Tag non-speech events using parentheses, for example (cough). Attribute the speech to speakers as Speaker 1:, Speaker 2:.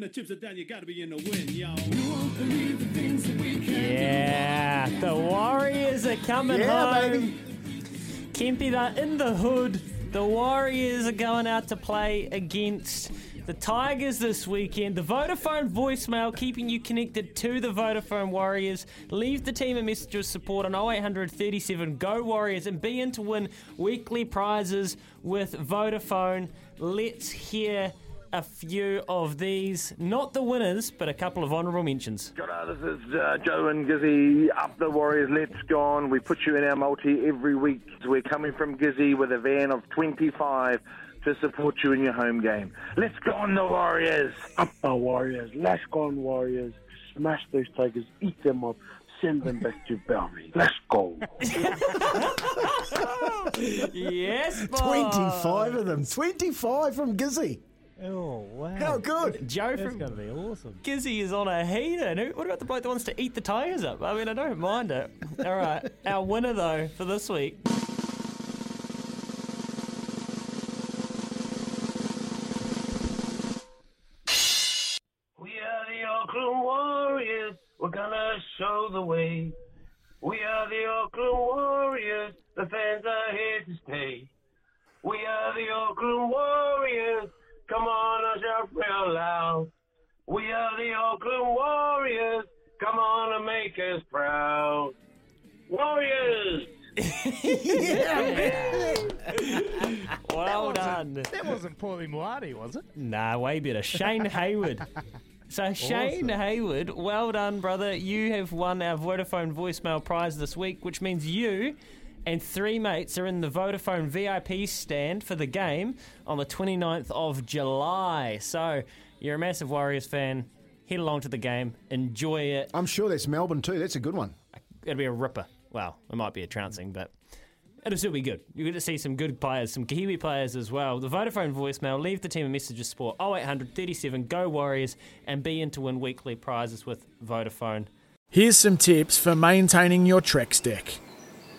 Speaker 1: When the chips are down, you gotta be in the win, yo. You won't believe the things that we can
Speaker 2: Yeah, the Warriors are coming
Speaker 3: Yeah,
Speaker 2: home.
Speaker 3: baby.
Speaker 2: Kempy, they're in the hood. The Warriors are going out to play against the Tigers this weekend. The Vodafone voicemail keeping you connected to the Vodafone Warriors. Leave the team a message of support on 0800 37 Go Warriors and be in to win weekly prizes with Vodafone. Let's hear a few of these. Not the winners, but a couple of honourable mentions.
Speaker 4: G'day, this is uh, Joe and Gizzy. Up the Warriors, let's go on. We put you in our multi every week. We're coming from Gizzy with a van of 25 to support you in your home game. Let's go on, the Warriors.
Speaker 3: Up the Warriors. Let's go on, Warriors. Smash those Tigers. Eat them up. Send them back to Belmy. Let's go. (laughs)
Speaker 2: Yes, boy.
Speaker 5: 25 of them. 25 from Gizzy.
Speaker 2: Oh, wow.
Speaker 5: How good?
Speaker 2: Joe
Speaker 6: That's
Speaker 2: from
Speaker 6: going to be awesome.
Speaker 2: Gizzy is on a heater. And who- what about the bloke that wants to eat the tires up? I mean, I don't mind it. All right. (laughs) Our winner, though, for this week.
Speaker 4: We are the Auckland Warriors. We're gonna show the way. We are the Auckland Warriors. The fans are here to stay. We are the Auckland Warriors. Come on and shout real loud. We are the Auckland Warriors. Come on and make us proud. Warriors! (laughs) Yeah!
Speaker 2: Well done.
Speaker 6: That wasn't Paulie Moati, was it?
Speaker 2: Nah, way better. Shane Hayward. So Shane Hayward, well done, brother. You have won our Vodafone voicemail prize this week, which means you and three mates are in the Vodafone VIP stand for the game on the 29th of July. So you're a massive Warriors fan. Head along to the game, enjoy it.
Speaker 5: I'm sure that's Melbourne too. That's a good one.
Speaker 2: It'll be a ripper. Well, it might be a trouncing, but it'll still be good. You're going to see some good players, some Kiwi players as well. The Vodafone voicemail, leave the team a message of support 0800 37 Go Warriors and be in to win weekly prizes with Vodafone.
Speaker 7: Here's some tips for maintaining your Trex deck.